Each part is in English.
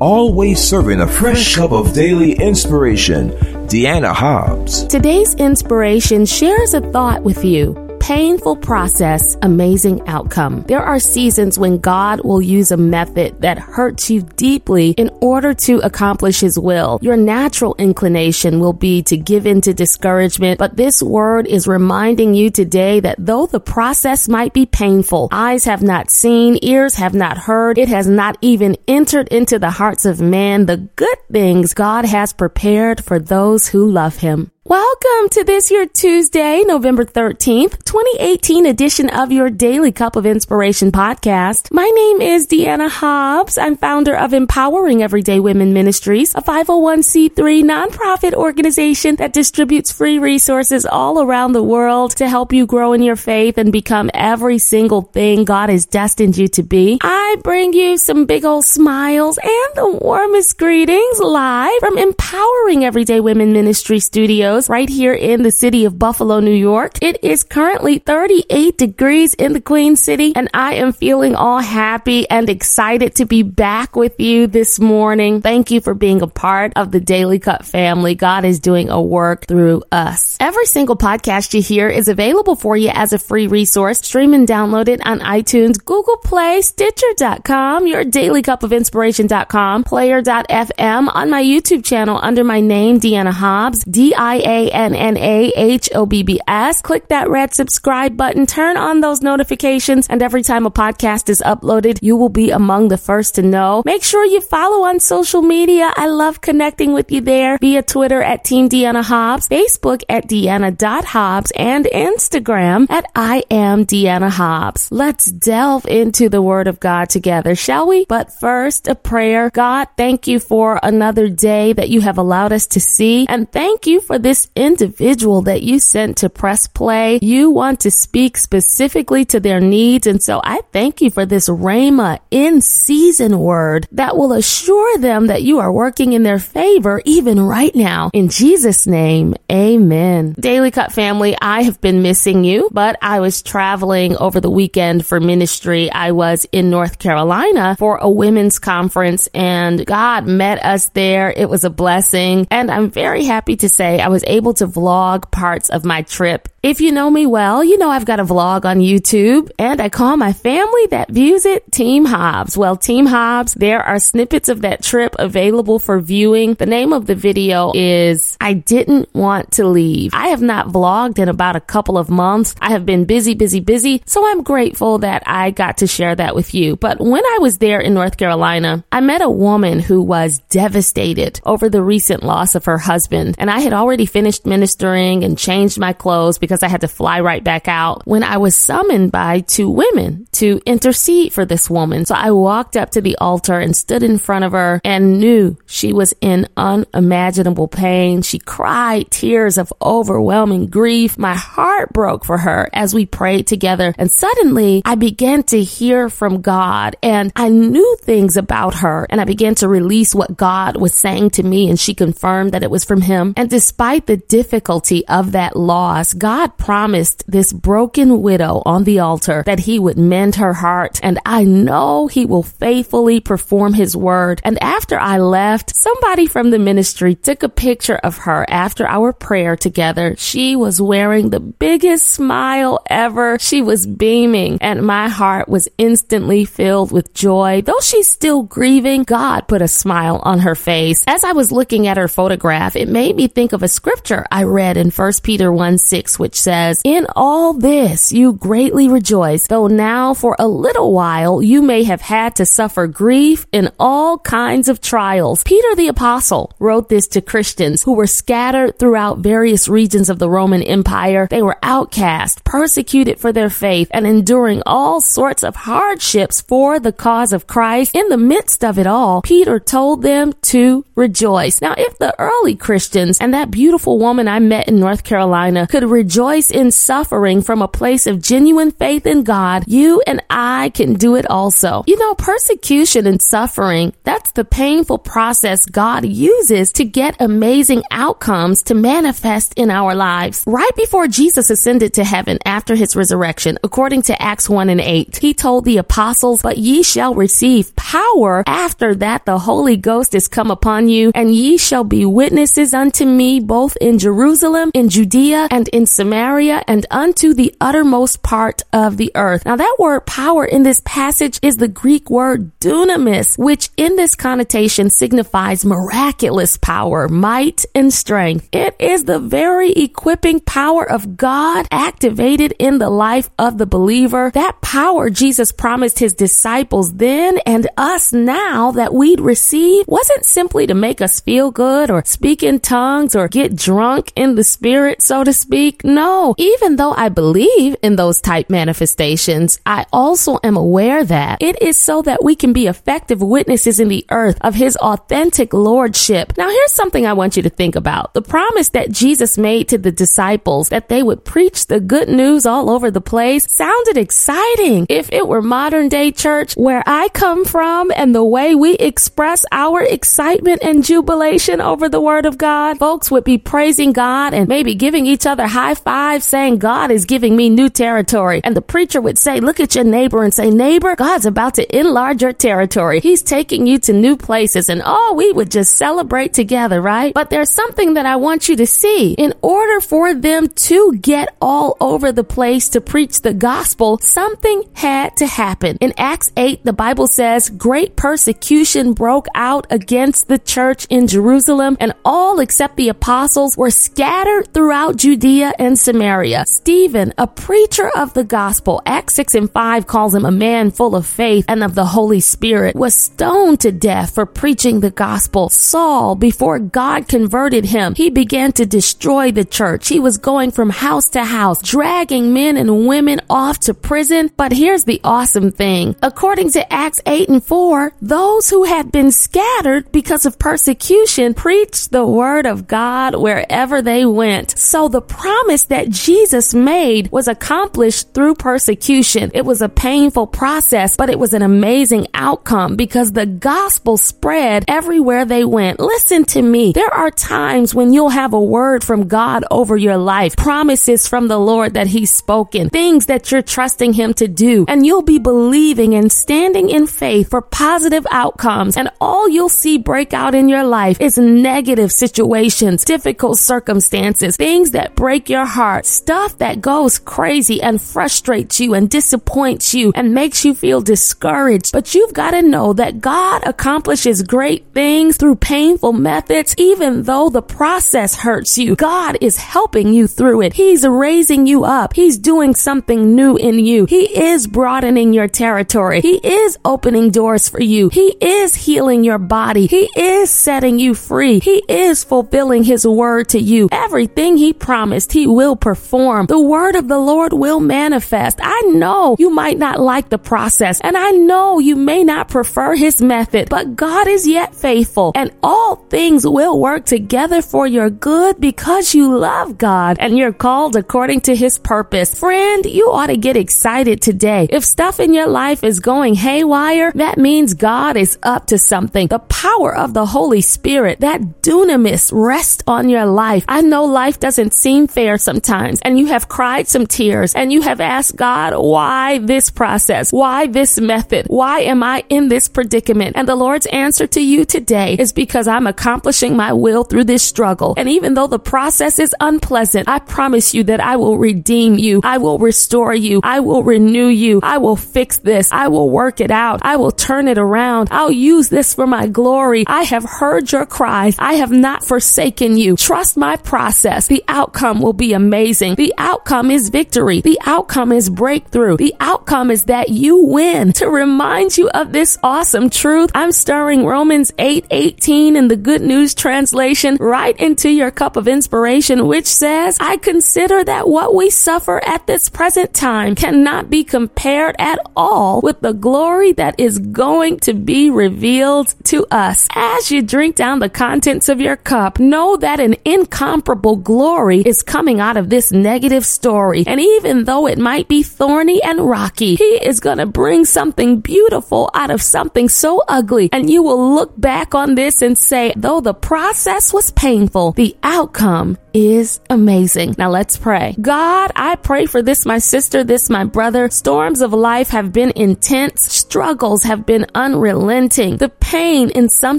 always serving a fresh cup of daily inspiration. Deanna Hobbs. Today's inspiration shares a thought with you painful process, amazing outcome. There are seasons when God will use a method that hurts you deeply in order to accomplish His will. Your natural inclination will be to give in to discouragement, but this word is reminding you today that though the process might be painful, eyes have not seen, ears have not heard, it has not even entered into the hearts of man the good things God has prepared for those who love Him. Welcome to this your Tuesday, November 13th, 2018 edition of your Daily Cup of Inspiration podcast. My name is Deanna Hobbs. I'm founder of Empowering Everyday Women Ministries, a 501c3 nonprofit organization that distributes free resources all around the world to help you grow in your faith and become every single thing God has destined you to be. I bring you some big old smiles and the warmest greetings live from Empowering Everyday Women Ministry Studio studios right here in the city of Buffalo, New York. It is currently 38 degrees in the Queen City, and I am feeling all happy and excited to be back with you this morning. Thank you for being a part of the Daily Cup family. God is doing a work through us. Every single podcast you hear is available for you as a free resource. Stream and download it on iTunes, Google Play, Stitcher.com, your daily cup of inspiration.com, player.fm, on my YouTube channel under my name, Deanna Hobbs, D I a N N A H O B B S. Click that red subscribe button, turn on those notifications, and every time a podcast is uploaded, you will be among the first to know. Make sure you follow on social media. I love connecting with you there via Twitter at Team Deanna Hobbs, Facebook at Deanna.Hobbs, and Instagram at I am Deanna Hobbs. Let's delve into the Word of God together, shall we? But first, a prayer. God, thank you for another day that you have allowed us to see, and thank you for this this individual that you sent to press play. You want to speak specifically to their needs. And so I thank you for this Rhema in season word that will assure them that you are working in their favor even right now. In Jesus' name, amen. Daily Cup family, I have been missing you, but I was traveling over the weekend for ministry. I was in North Carolina for a women's conference and God met us there. It was a blessing. And I'm very happy to say I was was able to vlog parts of my trip if you know me well, you know I've got a vlog on YouTube and I call my family that views it Team Hobbs. Well, Team Hobbs, there are snippets of that trip available for viewing. The name of the video is I Didn't Want to Leave. I have not vlogged in about a couple of months. I have been busy, busy, busy. So I'm grateful that I got to share that with you. But when I was there in North Carolina, I met a woman who was devastated over the recent loss of her husband. And I had already finished ministering and changed my clothes because I had to fly right back out when I was summoned by two women to intercede for this woman. So I walked up to the altar and stood in front of her and knew she was in unimaginable pain. She cried tears of overwhelming grief. My heart broke for her as we prayed together. And suddenly I began to hear from God and I knew things about her and I began to release what God was saying to me and she confirmed that it was from him. And despite the difficulty of that loss, God promised this broken widow on the altar that he would mend her heart, and I know he will faithfully perform his word. And after I left, somebody from the ministry took a picture of her after our prayer together. She was wearing the biggest smile ever. She was beaming, and my heart was instantly filled with joy. Though she's still grieving, God put a smile on her face. As I was looking at her photograph, it made me think of a scripture I read in 1 Peter 1 6, which which says, In all this you greatly rejoice, though now for a little while you may have had to suffer grief in all kinds of trials. Peter the Apostle wrote this to Christians who were scattered throughout various regions of the Roman Empire. They were outcast, persecuted for their faith, and enduring all sorts of hardships for the cause of Christ. In the midst of it all, Peter told them to rejoice. Now, if the early Christians and that beautiful woman I met in North Carolina could rejoice in suffering from a place of genuine faith in God, you and I can do it also. You know, persecution and suffering, that's the painful process God uses to get amazing outcomes to manifest in our lives. Right before Jesus ascended to heaven after his resurrection, according to Acts 1 and 8, he told the apostles, But ye shall receive power after that the Holy Ghost is come upon you, and ye shall be witnesses unto me both in Jerusalem, in Judea, and in Samaria, and unto the uttermost part of the earth. Now that word power in this passage is the Greek word dunamis, which in this connotation signifies miraculous power, might, and strength. It is the very equipping power of God activated in the life of the believer. That power Jesus promised his disciples then and us now that we'd receive wasn't simply to make us feel good or speak in tongues or get drunk in the spirit, so to speak. No, even though I believe in those type manifestations, I also am aware that it is so that we can be effective witnesses in the earth of his authentic lordship. Now here's something I want you to think about. The promise that Jesus made to the disciples that they would preach the good news all over the place sounded exciting. If it were modern day church where I come from and the way we express our excitement and jubilation over the word of God, folks would be praising God and maybe giving each other high fives saying God is giving me new territory. And the preacher would say, look at your neighbor and say, neighbor, God's about to enlarge your territory. He's taking you to new places. And oh, we would just celebrate together, right? But there's something that I want you to see. In order for them to get all over the place to preach the gospel, something had to happen. In Acts 8, the Bible says great persecution broke out against the church in Jerusalem and all except the apostles were scattered throughout Judea and Samaria. Stephen, a preacher of the gospel, Acts 6 and 5 calls him a man full of faith and of the Holy Spirit, was stoned to death for preaching the gospel. Saul, before God converted him, he began to destroy the church. He was going from house to house, dragging men and women off to prison. But here's the awesome thing. According to Acts 8 and 4, those who had been scattered because of persecution preached the word of God wherever they went. So the promise that Jesus made was accomplished through persecution. It was a painful process, but it was an amazing outcome because the gospel spread everywhere they went. Listen to me. There are times when you'll have a word from God over your life, promises from the Lord that He's spoken, things that you're trusting Him to do, and you'll be believing and standing in faith for positive outcomes. And all you'll see break out in your life is negative situations, difficult circumstances, things that break your heart, stuff that goes crazy and frustrates you and disappoints you and makes you feel discouraged. But you've got to know that God accomplishes great things through painful methods, even though the process hurts you. God is helping you through it. He's raising you up. He's doing something new in you. He is broadening your territory. He is opening doors for you. He is healing your body. He is setting you free. He is fulfilling his word to you. Everything he promised, he will perform. The word of the Lord will manifest. I know you might not like the process and I know you may not prefer his method, but God is yet faithful and all things will work together for your good because you love God and you're called according to his purpose. Friend, you ought to get excited today. If stuff in your life is going haywire, that means God is up to something. The power of the Holy Spirit, that dunamis rest on your life. I know life doesn't seem fair sometimes and you have cried some tears and you have asked God, why this process? Why this method? Why am I in this predicament? And the Lord's answer to you today is because I'm accomplishing my will through this struggle. And even though the process is unpleasant, I promise you that I will redeem you. I will restore you. I will renew you. I will fix this. I will work it out. I will turn it around. I'll use this for my glory. I have heard your cries. I have not forsaken you. Trust my process. The outcome will be amazing. The outcome is victory. The outcome is breakthrough. The outcome is that you win. To remind you of this awesome truth, I'm stirring Romans 8 18 in the Good News translation right into your cup of inspiration, which says, I consider that what we suffer at this present time cannot be compared at all with the glory that is going to be revealed to us. As you drink down the contents of your cup, know that an incomparable glory is coming out of this negative story. And even though it might be thorny and rocky. He is going to bring something beautiful out of something so ugly. And you will look back on this and say, though the process was painful, the outcome is amazing. Now let's pray. God, I pray for this, my sister, this, my brother. Storms of life have been intense. Struggles have been unrelenting. The pain in some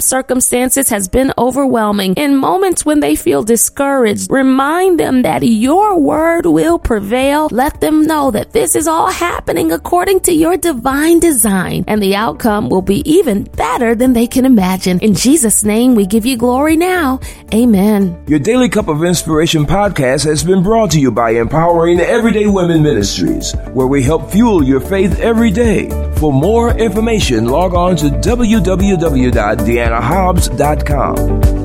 circumstances has been overwhelming. In moments when they feel discouraged, remind them that your word will prevail. Let them know that this is all happening according to your divine design and the outcome will be even better than they can imagine. In Jesus' name, we give you glory now. Amen. Your daily cup of inspiration Inspiration podcast has been brought to you by Empowering Everyday Women Ministries, where we help fuel your faith every day. For more information, log on to www.deannahobbs.com.